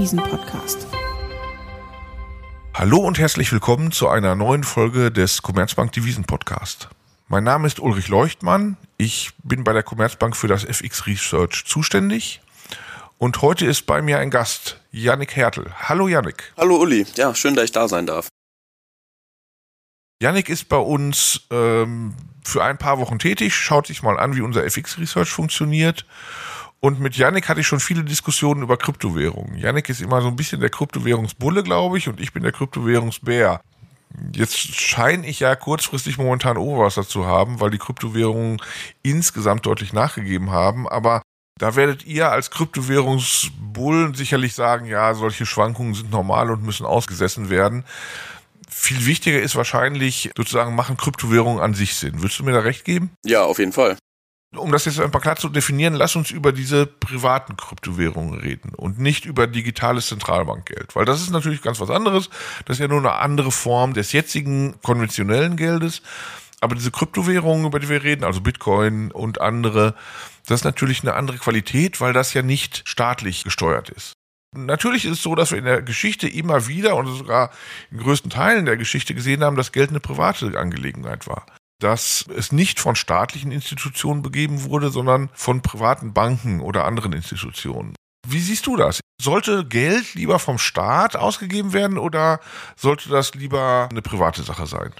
Devisen-Podcast. Hallo und herzlich willkommen zu einer neuen Folge des Commerzbank Devisen Podcast. Mein Name ist Ulrich Leuchtmann. Ich bin bei der Commerzbank für das FX Research zuständig. Und heute ist bei mir ein Gast, Yannick Hertel. Hallo Yannick. Hallo Uli. Ja, schön, dass ich da sein darf. Yannick ist bei uns ähm, für ein paar Wochen tätig, schaut sich mal an, wie unser FX Research funktioniert. Und mit Yannick hatte ich schon viele Diskussionen über Kryptowährungen. Yannick ist immer so ein bisschen der Kryptowährungsbulle, glaube ich, und ich bin der Kryptowährungsbär. Jetzt scheine ich ja kurzfristig momentan Oberwasser zu haben, weil die Kryptowährungen insgesamt deutlich nachgegeben haben. Aber da werdet ihr als Kryptowährungsbullen sicherlich sagen, ja, solche Schwankungen sind normal und müssen ausgesessen werden. Viel wichtiger ist wahrscheinlich sozusagen, machen Kryptowährungen an sich Sinn. Würdest du mir da recht geben? Ja, auf jeden Fall. Um das jetzt ein paar klar zu definieren, lass uns über diese privaten Kryptowährungen reden und nicht über digitales Zentralbankgeld, weil das ist natürlich ganz was anderes. Das ist ja nur eine andere Form des jetzigen konventionellen Geldes. Aber diese Kryptowährungen, über die wir reden, also Bitcoin und andere, das ist natürlich eine andere Qualität, weil das ja nicht staatlich gesteuert ist. Natürlich ist es so, dass wir in der Geschichte immer wieder und sogar in größten Teilen der Geschichte gesehen haben, dass Geld eine private Angelegenheit war. Dass es nicht von staatlichen Institutionen begeben wurde, sondern von privaten Banken oder anderen Institutionen. Wie siehst du das? Sollte Geld lieber vom Staat ausgegeben werden oder sollte das lieber eine private Sache sein?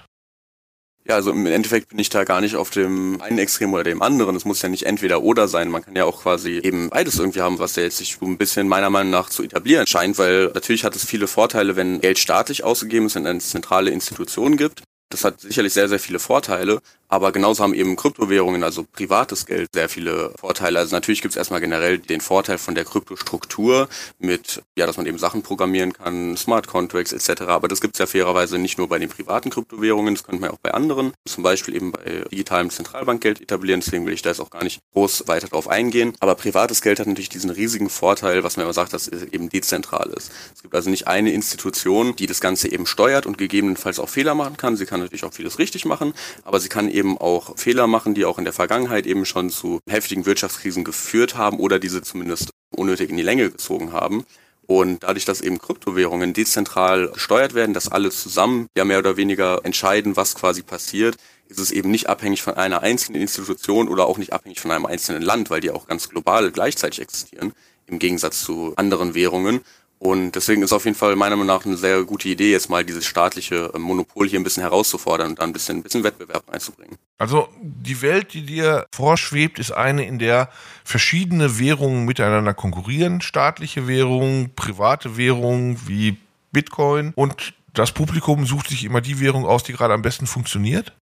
Ja, also im Endeffekt bin ich da gar nicht auf dem einen Extrem oder dem anderen. Es muss ja nicht entweder oder sein. Man kann ja auch quasi eben beides irgendwie haben, was ja jetzt sich ein bisschen meiner Meinung nach zu etablieren scheint, weil natürlich hat es viele Vorteile, wenn Geld staatlich ausgegeben ist, es eine zentrale Institution gibt. Das hat sicherlich sehr, sehr viele Vorteile, aber genauso haben eben Kryptowährungen, also privates Geld, sehr viele Vorteile. Also natürlich gibt es erstmal generell den Vorteil von der Kryptostruktur mit, ja, dass man eben Sachen programmieren kann, Smart Contracts etc. Aber das gibt es ja fairerweise nicht nur bei den privaten Kryptowährungen, das könnte man ja auch bei anderen, zum Beispiel eben bei digitalem Zentralbankgeld etablieren. Deswegen will ich da jetzt auch gar nicht groß weiter drauf eingehen. Aber privates Geld hat natürlich diesen riesigen Vorteil, was man immer sagt, dass es eben dezentral ist. Es gibt also nicht eine Institution, die das Ganze eben steuert und gegebenenfalls auch Fehler machen kann. Sie kann natürlich auch vieles richtig machen, aber sie kann eben eben auch Fehler machen, die auch in der Vergangenheit eben schon zu heftigen Wirtschaftskrisen geführt haben oder diese zumindest unnötig in die Länge gezogen haben. Und dadurch, dass eben Kryptowährungen dezentral gesteuert werden, dass alle zusammen ja mehr oder weniger entscheiden, was quasi passiert, ist es eben nicht abhängig von einer einzelnen Institution oder auch nicht abhängig von einem einzelnen Land, weil die auch ganz global gleichzeitig existieren, im Gegensatz zu anderen Währungen. Und deswegen ist auf jeden Fall meiner Meinung nach eine sehr gute Idee, jetzt mal dieses staatliche ähm, Monopol hier ein bisschen herauszufordern und da ein bisschen, ein bisschen Wettbewerb einzubringen. Also die Welt, die dir vorschwebt, ist eine, in der verschiedene Währungen miteinander konkurrieren. Staatliche Währungen, private Währungen wie Bitcoin. Und das Publikum sucht sich immer die Währung aus, die gerade am besten funktioniert?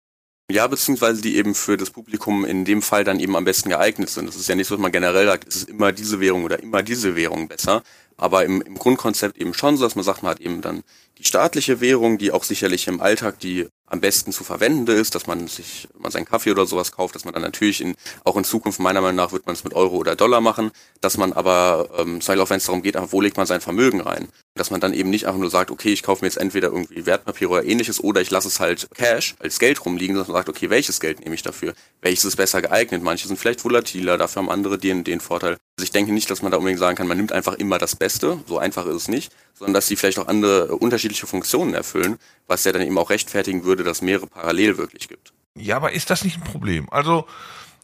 Ja, beziehungsweise die eben für das Publikum in dem Fall dann eben am besten geeignet sind. Das ist ja nicht so, dass man generell sagt, es ist immer diese Währung oder immer diese Währung besser. Aber im, im Grundkonzept eben schon so, dass man sagt, man hat eben dann die staatliche Währung, die auch sicherlich im Alltag die am besten zu verwendende ist, dass man sich, wenn man seinen Kaffee oder sowas kauft, dass man dann natürlich in, auch in Zukunft meiner Meinung nach wird man es mit Euro oder Dollar machen, dass man aber, ähm, zum Beispiel auch wenn es darum geht, wo legt man sein Vermögen rein, dass man dann eben nicht einfach nur sagt, okay, ich kaufe mir jetzt entweder irgendwie Wertpapiere oder ähnliches oder ich lasse es halt Cash als Geld rumliegen, dass man sagt, okay, welches Geld nehme ich dafür? Welches ist besser geeignet? Manche sind vielleicht volatiler, dafür haben andere den, den Vorteil. Also ich denke nicht, dass man da unbedingt sagen kann, man nimmt einfach immer das Beste, so einfach ist es nicht, sondern dass sie vielleicht auch andere unterschiedliche Funktionen erfüllen, was ja dann eben auch rechtfertigen würde, dass mehrere parallel wirklich gibt. Ja, aber ist das nicht ein Problem? Also,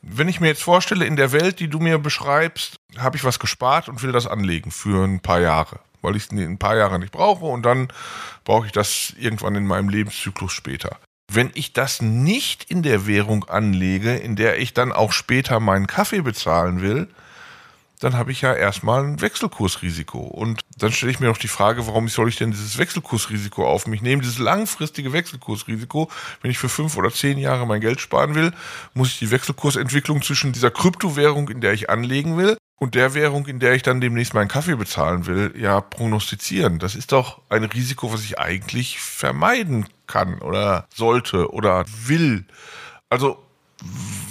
wenn ich mir jetzt vorstelle, in der Welt, die du mir beschreibst, habe ich was gespart und will das anlegen für ein paar Jahre, weil ich es in ein paar Jahre nicht brauche und dann brauche ich das irgendwann in meinem Lebenszyklus später. Wenn ich das nicht in der Währung anlege, in der ich dann auch später meinen Kaffee bezahlen will, dann habe ich ja erstmal ein Wechselkursrisiko. Und dann stelle ich mir noch die Frage, warum soll ich denn dieses Wechselkursrisiko auf mich nehmen? Dieses langfristige Wechselkursrisiko, wenn ich für fünf oder zehn Jahre mein Geld sparen will, muss ich die Wechselkursentwicklung zwischen dieser Kryptowährung, in der ich anlegen will, und der Währung, in der ich dann demnächst meinen Kaffee bezahlen will, ja prognostizieren. Das ist doch ein Risiko, was ich eigentlich vermeiden kann oder sollte oder will. Also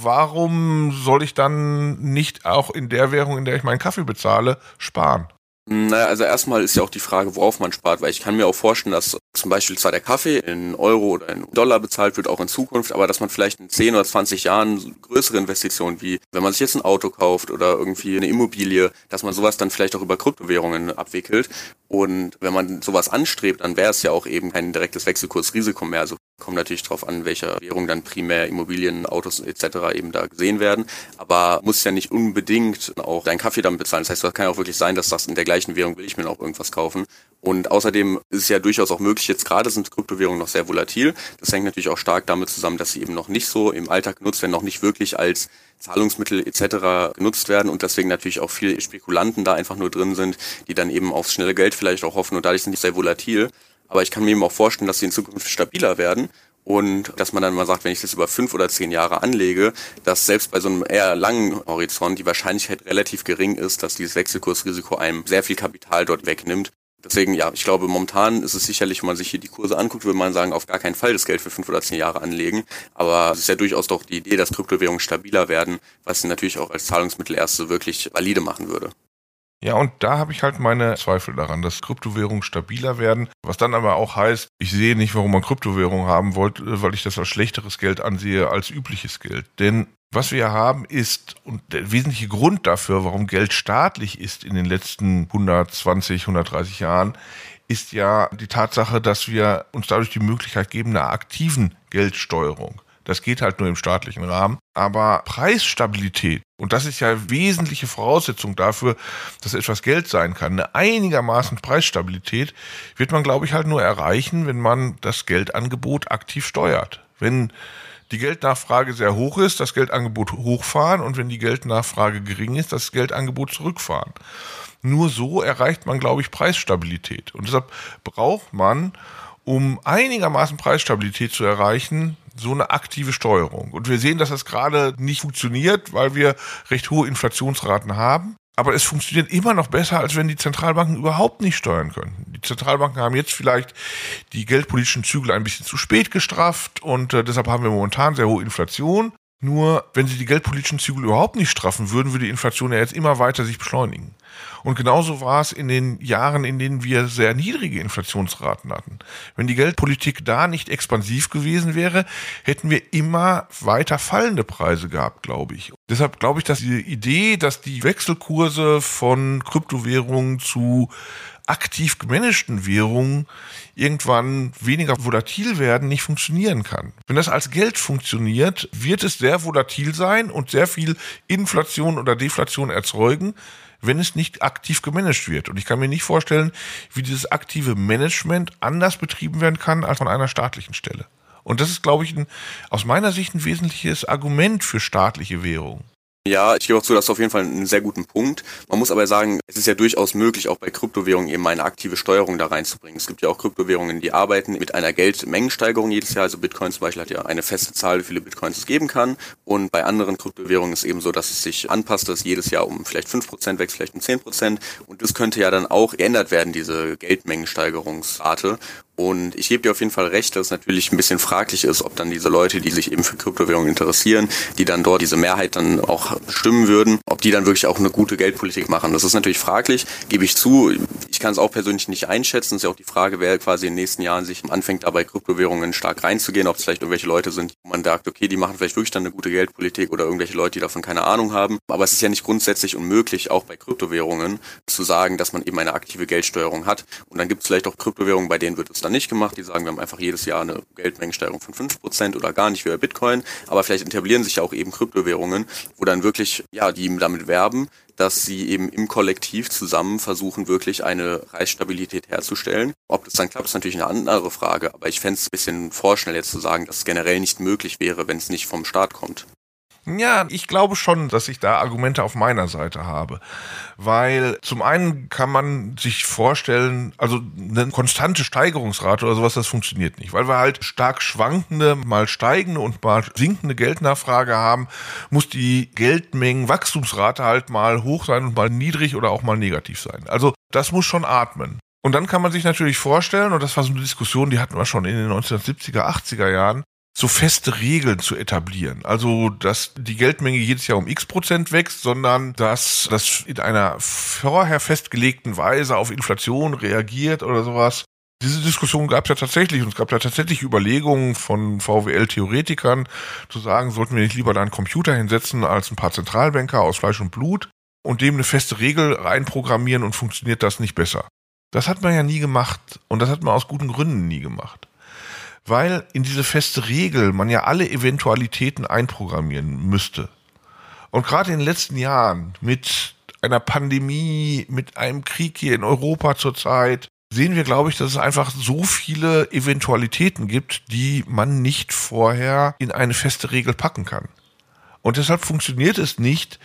warum soll ich dann nicht auch in der Währung, in der ich meinen Kaffee bezahle, sparen? Naja, also erstmal ist ja auch die Frage, worauf man spart, weil ich kann mir auch vorstellen, dass zum Beispiel zwar der Kaffee in Euro oder in Dollar bezahlt wird, auch in Zukunft, aber dass man vielleicht in 10 oder 20 Jahren größere Investitionen, wie wenn man sich jetzt ein Auto kauft oder irgendwie eine Immobilie, dass man sowas dann vielleicht auch über Kryptowährungen abwickelt. Und wenn man sowas anstrebt, dann wäre es ja auch eben kein direktes Wechselkursrisiko mehr. Also kommt natürlich darauf an, welcher Währung dann primär Immobilien, Autos etc. eben da gesehen werden. Aber muss ja nicht unbedingt auch deinen Kaffee damit bezahlen. Das heißt, das kann ja auch wirklich sein, dass das in der gleichen Währung will ich mir noch irgendwas kaufen. Und außerdem ist es ja durchaus auch möglich, jetzt gerade sind Kryptowährungen noch sehr volatil. Das hängt natürlich auch stark damit zusammen, dass sie eben noch nicht so im Alltag genutzt werden, noch nicht wirklich als Zahlungsmittel etc. genutzt werden und deswegen natürlich auch viele Spekulanten da einfach nur drin sind, die dann eben aufs schnelle Geld vielleicht auch hoffen und dadurch sind die sehr volatil. Aber ich kann mir eben auch vorstellen, dass sie in Zukunft stabiler werden und dass man dann mal sagt, wenn ich das über fünf oder zehn Jahre anlege, dass selbst bei so einem eher langen Horizont die Wahrscheinlichkeit relativ gering ist, dass dieses Wechselkursrisiko einem sehr viel Kapital dort wegnimmt. Deswegen, ja, ich glaube, momentan ist es sicherlich, wenn man sich hier die Kurse anguckt, würde man sagen, auf gar keinen Fall das Geld für fünf oder zehn Jahre anlegen. Aber es ist ja durchaus doch die Idee, dass Kryptowährungen stabiler werden, was sie natürlich auch als Zahlungsmittel erst so wirklich valide machen würde. Ja, und da habe ich halt meine Zweifel daran, dass Kryptowährungen stabiler werden. Was dann aber auch heißt, ich sehe nicht, warum man Kryptowährungen haben wollte, weil ich das als schlechteres Geld ansehe als übliches Geld. Denn was wir haben ist, und der wesentliche Grund dafür, warum Geld staatlich ist in den letzten 120, 130 Jahren, ist ja die Tatsache, dass wir uns dadurch die Möglichkeit geben einer aktiven Geldsteuerung. Das geht halt nur im staatlichen Rahmen. Aber Preisstabilität, und das ist ja wesentliche Voraussetzung dafür, dass etwas Geld sein kann, eine einigermaßen Preisstabilität wird man, glaube ich, halt nur erreichen, wenn man das Geldangebot aktiv steuert. Wenn die Geldnachfrage sehr hoch ist, das Geldangebot hochfahren und wenn die Geldnachfrage gering ist, das Geldangebot zurückfahren. Nur so erreicht man, glaube ich, Preisstabilität. Und deshalb braucht man, um einigermaßen Preisstabilität zu erreichen, so eine aktive Steuerung. Und wir sehen, dass das gerade nicht funktioniert, weil wir recht hohe Inflationsraten haben. Aber es funktioniert immer noch besser, als wenn die Zentralbanken überhaupt nicht steuern können. Die Zentralbanken haben jetzt vielleicht die geldpolitischen Zügel ein bisschen zu spät gestrafft und äh, deshalb haben wir momentan sehr hohe Inflation. Nur wenn sie die geldpolitischen Zügel überhaupt nicht straffen würden, würde die Inflation ja jetzt immer weiter sich beschleunigen. Und genauso war es in den Jahren, in denen wir sehr niedrige Inflationsraten hatten. Wenn die Geldpolitik da nicht expansiv gewesen wäre, hätten wir immer weiter fallende Preise gehabt, glaube ich. Deshalb glaube ich, dass die Idee, dass die Wechselkurse von Kryptowährungen zu aktiv gemanagten Währungen irgendwann weniger volatil werden, nicht funktionieren kann. Wenn das als Geld funktioniert, wird es sehr volatil sein und sehr viel Inflation oder Deflation erzeugen, wenn es nicht aktiv gemanagt wird. Und ich kann mir nicht vorstellen, wie dieses aktive Management anders betrieben werden kann als von einer staatlichen Stelle. Und das ist, glaube ich, ein, aus meiner Sicht ein wesentliches Argument für staatliche Währungen. Ja, ich gebe auch zu, das ist auf jeden Fall einen sehr guten Punkt. Man muss aber sagen, es ist ja durchaus möglich, auch bei Kryptowährungen eben eine aktive Steuerung da reinzubringen. Es gibt ja auch Kryptowährungen, die arbeiten mit einer Geldmengensteigerung jedes Jahr. Also Bitcoin zum Beispiel hat ja eine feste Zahl, wie viele Bitcoins es geben kann. Und bei anderen Kryptowährungen ist eben so, dass es sich anpasst, dass jedes Jahr um vielleicht fünf Prozent wächst, vielleicht um zehn Prozent. Und das könnte ja dann auch geändert werden, diese Geldmengensteigerungsrate. Und ich gebe dir auf jeden Fall recht, dass es natürlich ein bisschen fraglich ist, ob dann diese Leute, die sich eben für Kryptowährungen interessieren, die dann dort diese Mehrheit dann auch stimmen würden, ob die dann wirklich auch eine gute Geldpolitik machen. Das ist natürlich fraglich, gebe ich zu. Ich kann es auch persönlich nicht einschätzen. Es ist ja auch die Frage, wer quasi in den nächsten Jahren sich anfängt, dabei Kryptowährungen stark reinzugehen, ob es vielleicht irgendwelche Leute sind, wo man sagt, okay, die machen vielleicht wirklich dann eine gute Geldpolitik oder irgendwelche Leute, die davon keine Ahnung haben. Aber es ist ja nicht grundsätzlich unmöglich, auch bei Kryptowährungen zu sagen, dass man eben eine aktive Geldsteuerung hat. Und dann gibt es vielleicht auch Kryptowährungen, bei denen wird es dann nicht gemacht. Die sagen, wir haben einfach jedes Jahr eine Geldmengensteigerung von 5% oder gar nicht wie bei Bitcoin. Aber vielleicht etablieren sich ja auch eben Kryptowährungen, wo dann wirklich, ja, die damit werben, dass sie eben im Kollektiv zusammen versuchen, wirklich eine Preisstabilität herzustellen. Ob das dann klappt, ist natürlich eine andere Frage. Aber ich fände es ein bisschen vorschnell jetzt zu sagen, dass es generell nicht möglich wäre, wenn es nicht vom Staat kommt. Ja, ich glaube schon, dass ich da Argumente auf meiner Seite habe. Weil zum einen kann man sich vorstellen, also eine konstante Steigerungsrate oder sowas, das funktioniert nicht. Weil wir halt stark schwankende, mal steigende und mal sinkende Geldnachfrage haben, muss die Geldmengenwachstumsrate halt mal hoch sein und mal niedrig oder auch mal negativ sein. Also das muss schon atmen. Und dann kann man sich natürlich vorstellen, und das war so eine Diskussion, die hatten wir schon in den 1970er, 80er Jahren, so feste Regeln zu etablieren. Also, dass die Geldmenge jedes Jahr um x Prozent wächst, sondern dass das in einer vorher festgelegten Weise auf Inflation reagiert oder sowas. Diese Diskussion gab es ja tatsächlich und es gab ja tatsächlich Überlegungen von VWL-Theoretikern zu sagen, sollten wir nicht lieber da einen Computer hinsetzen als ein paar Zentralbanker aus Fleisch und Blut und dem eine feste Regel reinprogrammieren und funktioniert das nicht besser. Das hat man ja nie gemacht und das hat man aus guten Gründen nie gemacht. Weil in diese feste Regel man ja alle Eventualitäten einprogrammieren müsste. Und gerade in den letzten Jahren mit einer Pandemie, mit einem Krieg hier in Europa zurzeit, sehen wir, glaube ich, dass es einfach so viele Eventualitäten gibt, die man nicht vorher in eine feste Regel packen kann. Und deshalb funktioniert es nicht,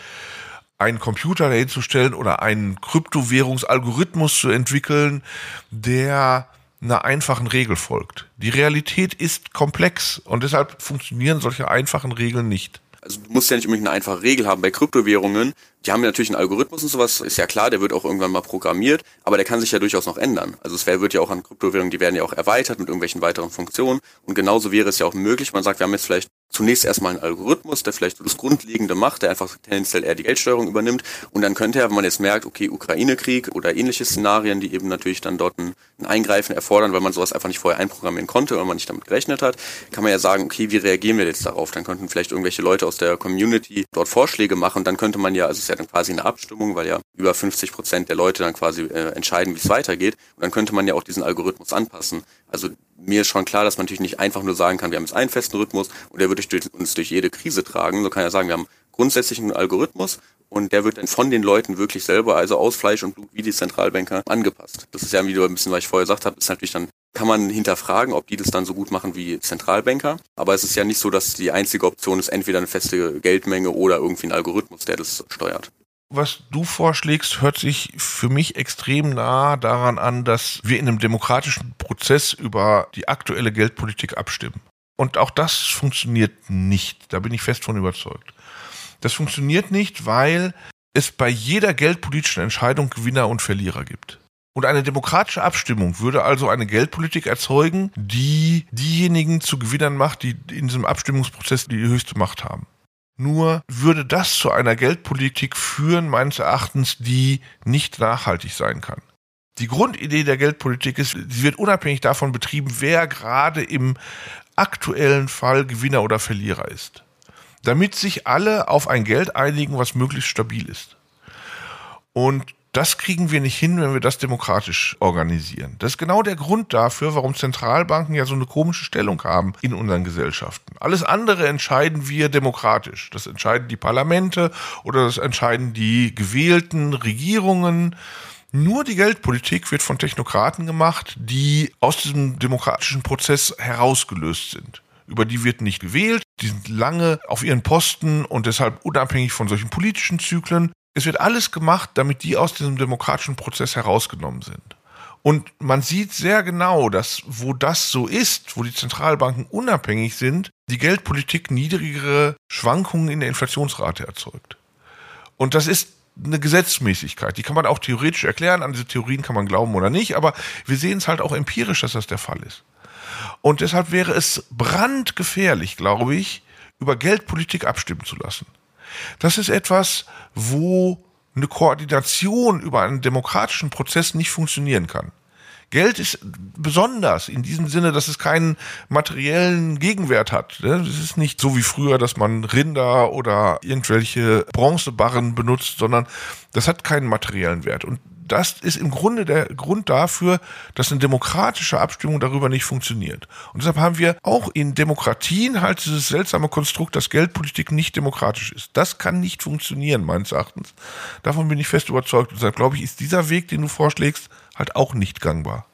einen Computer dahinzustellen oder einen Kryptowährungsalgorithmus zu entwickeln, der einer einfachen Regel folgt. Die Realität ist komplex und deshalb funktionieren solche einfachen Regeln nicht. Also du musst ja nicht unbedingt eine einfache Regel haben. Bei Kryptowährungen die haben ja natürlich einen Algorithmus und sowas, ist ja klar, der wird auch irgendwann mal programmiert, aber der kann sich ja durchaus noch ändern. Also es wird ja auch an Kryptowährungen, die werden ja auch erweitert mit irgendwelchen weiteren Funktionen und genauso wäre es ja auch möglich, man sagt, wir haben jetzt vielleicht zunächst erstmal einen Algorithmus, der vielleicht so das Grundlegende macht, der einfach tendenziell eher die Geldsteuerung übernimmt und dann könnte er, wenn man jetzt merkt, okay, Ukraine-Krieg oder ähnliche Szenarien, die eben natürlich dann dort ein, ein Eingreifen erfordern, weil man sowas einfach nicht vorher einprogrammieren konnte oder man nicht damit gerechnet hat, kann man ja sagen, okay, wie reagieren wir jetzt darauf? Dann könnten vielleicht irgendwelche Leute aus der Community dort Vorschläge machen und dann könnte man ja, also es ist ja dann quasi eine Abstimmung, weil ja über 50 Prozent der Leute dann quasi äh, entscheiden, wie es weitergeht. Und dann könnte man ja auch diesen Algorithmus anpassen. Also mir ist schon klar, dass man natürlich nicht einfach nur sagen kann, wir haben jetzt einen festen Rhythmus und der wird durch, uns durch jede Krise tragen. So kann ja sagen, wir haben grundsätzlich einen Algorithmus und der wird dann von den Leuten wirklich selber, also aus Fleisch und Blut wie die Zentralbanker, angepasst. Das ist ja, wie du ein bisschen, was ich vorher gesagt habe, ist natürlich dann kann man hinterfragen, ob die das dann so gut machen wie Zentralbanker. Aber es ist ja nicht so, dass die einzige Option ist, entweder eine feste Geldmenge oder irgendwie ein Algorithmus, der das steuert. Was du vorschlägst, hört sich für mich extrem nah daran an, dass wir in einem demokratischen Prozess über die aktuelle Geldpolitik abstimmen. Und auch das funktioniert nicht. Da bin ich fest von überzeugt. Das funktioniert nicht, weil es bei jeder geldpolitischen Entscheidung Gewinner und Verlierer gibt. Und eine demokratische Abstimmung würde also eine Geldpolitik erzeugen, die diejenigen zu Gewinnern macht, die in diesem Abstimmungsprozess die höchste Macht haben. Nur würde das zu einer Geldpolitik führen, meines Erachtens, die nicht nachhaltig sein kann. Die Grundidee der Geldpolitik ist, sie wird unabhängig davon betrieben, wer gerade im aktuellen Fall Gewinner oder Verlierer ist. Damit sich alle auf ein Geld einigen, was möglichst stabil ist. Und das kriegen wir nicht hin, wenn wir das demokratisch organisieren. Das ist genau der Grund dafür, warum Zentralbanken ja so eine komische Stellung haben in unseren Gesellschaften. Alles andere entscheiden wir demokratisch. Das entscheiden die Parlamente oder das entscheiden die gewählten Regierungen. Nur die Geldpolitik wird von Technokraten gemacht, die aus diesem demokratischen Prozess herausgelöst sind. Über die wird nicht gewählt, die sind lange auf ihren Posten und deshalb unabhängig von solchen politischen Zyklen. Es wird alles gemacht, damit die aus diesem demokratischen Prozess herausgenommen sind. Und man sieht sehr genau, dass wo das so ist, wo die Zentralbanken unabhängig sind, die Geldpolitik niedrigere Schwankungen in der Inflationsrate erzeugt. Und das ist eine Gesetzmäßigkeit. Die kann man auch theoretisch erklären, an diese Theorien kann man glauben oder nicht, aber wir sehen es halt auch empirisch, dass das der Fall ist. Und deshalb wäre es brandgefährlich, glaube ich, über Geldpolitik abstimmen zu lassen. Das ist etwas, wo eine Koordination über einen demokratischen Prozess nicht funktionieren kann. Geld ist besonders in diesem Sinne, dass es keinen materiellen Gegenwert hat. Ne? Es ist nicht so wie früher, dass man Rinder oder irgendwelche Bronzebarren benutzt, sondern das hat keinen materiellen Wert. Und das ist im Grunde der Grund dafür, dass eine demokratische Abstimmung darüber nicht funktioniert. Und deshalb haben wir auch in Demokratien halt dieses seltsame Konstrukt, dass Geldpolitik nicht demokratisch ist. Das kann nicht funktionieren, meines Erachtens. Davon bin ich fest überzeugt. Und deshalb glaube ich, ist dieser Weg, den du vorschlägst, halt auch nicht gangbar.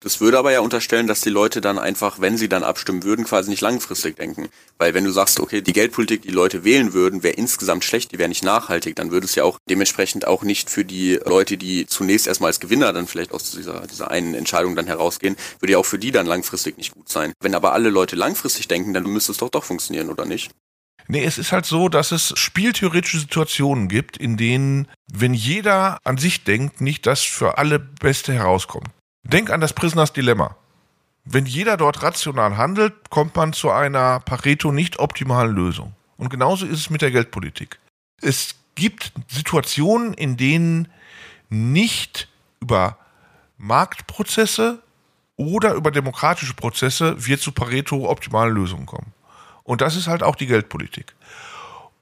Das würde aber ja unterstellen, dass die Leute dann einfach, wenn sie dann abstimmen würden, quasi nicht langfristig denken. Weil wenn du sagst, okay, die Geldpolitik, die Leute wählen würden, wäre insgesamt schlecht, die wäre nicht nachhaltig, dann würde es ja auch dementsprechend auch nicht für die Leute, die zunächst erstmal als Gewinner dann vielleicht aus dieser, dieser einen Entscheidung dann herausgehen, würde ja auch für die dann langfristig nicht gut sein. Wenn aber alle Leute langfristig denken, dann müsste es doch doch funktionieren, oder nicht? Nee, es ist halt so, dass es spieltheoretische Situationen gibt, in denen, wenn jeder an sich denkt, nicht das für alle Beste herauskommt. Denk an das Prisoners Dilemma. Wenn jeder dort rational handelt, kommt man zu einer Pareto nicht optimalen Lösung. Und genauso ist es mit der Geldpolitik. Es gibt Situationen, in denen nicht über Marktprozesse oder über demokratische Prozesse wir zu Pareto optimalen Lösungen kommen. Und das ist halt auch die Geldpolitik.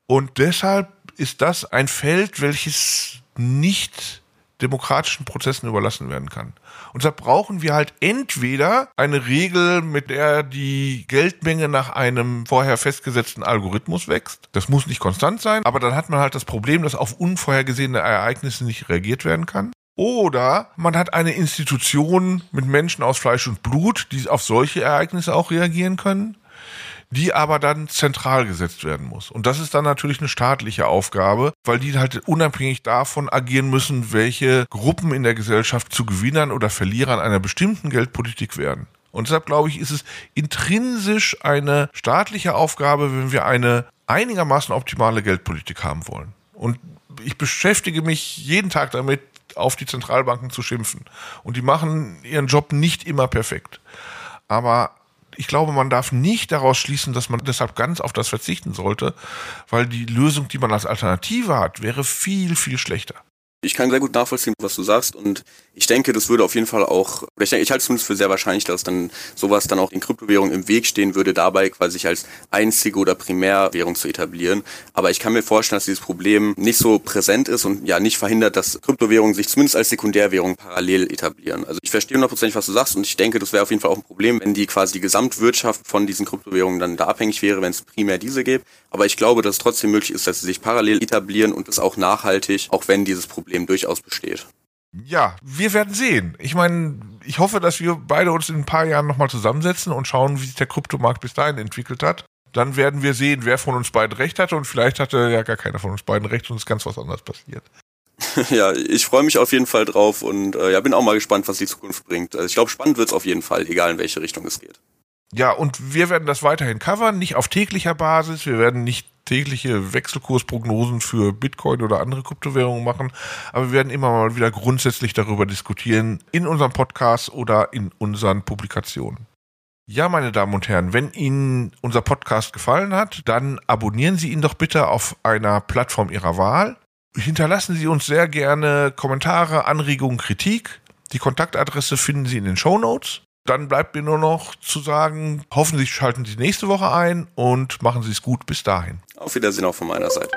Und deshalb ist das ein Feld, welches nicht demokratischen Prozessen überlassen werden kann. Und deshalb brauchen wir halt entweder eine Regel, mit der die Geldmenge nach einem vorher festgesetzten Algorithmus wächst. Das muss nicht konstant sein, aber dann hat man halt das Problem, dass auf unvorhergesehene Ereignisse nicht reagiert werden kann. Oder man hat eine Institution mit Menschen aus Fleisch und Blut, die auf solche Ereignisse auch reagieren können die aber dann zentral gesetzt werden muss. Und das ist dann natürlich eine staatliche Aufgabe, weil die halt unabhängig davon agieren müssen, welche Gruppen in der Gesellschaft zu Gewinnern oder Verlierern einer bestimmten Geldpolitik werden. Und deshalb glaube ich, ist es intrinsisch eine staatliche Aufgabe, wenn wir eine einigermaßen optimale Geldpolitik haben wollen. Und ich beschäftige mich jeden Tag damit, auf die Zentralbanken zu schimpfen. Und die machen ihren Job nicht immer perfekt. Aber ich glaube, man darf nicht daraus schließen, dass man deshalb ganz auf das verzichten sollte, weil die Lösung, die man als Alternative hat, wäre viel, viel schlechter. Ich kann sehr gut nachvollziehen, was du sagst und ich denke, das würde auf jeden Fall auch, ich denke, ich halte es zumindest für sehr wahrscheinlich, dass dann sowas dann auch in Kryptowährungen im Weg stehen würde, dabei quasi sich als einzige oder Primärwährung zu etablieren. Aber ich kann mir vorstellen, dass dieses Problem nicht so präsent ist und ja nicht verhindert, dass Kryptowährungen sich zumindest als Sekundärwährung parallel etablieren. Also ich verstehe hundertprozentig, was du sagst und ich denke, das wäre auf jeden Fall auch ein Problem, wenn die quasi die Gesamtwirtschaft von diesen Kryptowährungen dann da abhängig wäre, wenn es primär diese gäbe. Aber ich glaube, dass es trotzdem möglich ist, dass sie sich parallel etablieren und das auch nachhaltig, auch wenn dieses Problem durchaus besteht. Ja, wir werden sehen. Ich meine, ich hoffe, dass wir beide uns in ein paar Jahren nochmal zusammensetzen und schauen, wie sich der Kryptomarkt bis dahin entwickelt hat. Dann werden wir sehen, wer von uns beiden recht hatte und vielleicht hatte ja gar keiner von uns beiden recht und es ist ganz was anderes passiert. Ja, ich freue mich auf jeden Fall drauf und äh, ja, bin auch mal gespannt, was die Zukunft bringt. Also ich glaube, spannend wird es auf jeden Fall, egal in welche Richtung es geht. Ja, und wir werden das weiterhin covern, nicht auf täglicher Basis. Wir werden nicht tägliche Wechselkursprognosen für Bitcoin oder andere Kryptowährungen machen, aber wir werden immer mal wieder grundsätzlich darüber diskutieren in unserem Podcast oder in unseren Publikationen. Ja, meine Damen und Herren, wenn Ihnen unser Podcast gefallen hat, dann abonnieren Sie ihn doch bitte auf einer Plattform Ihrer Wahl. Hinterlassen Sie uns sehr gerne Kommentare, Anregungen, Kritik. Die Kontaktadresse finden Sie in den Show Notes. Dann bleibt mir nur noch zu sagen, hoffentlich schalten Sie nächste Woche ein und machen Sie es gut bis dahin. Auf Wiedersehen auch von meiner Seite.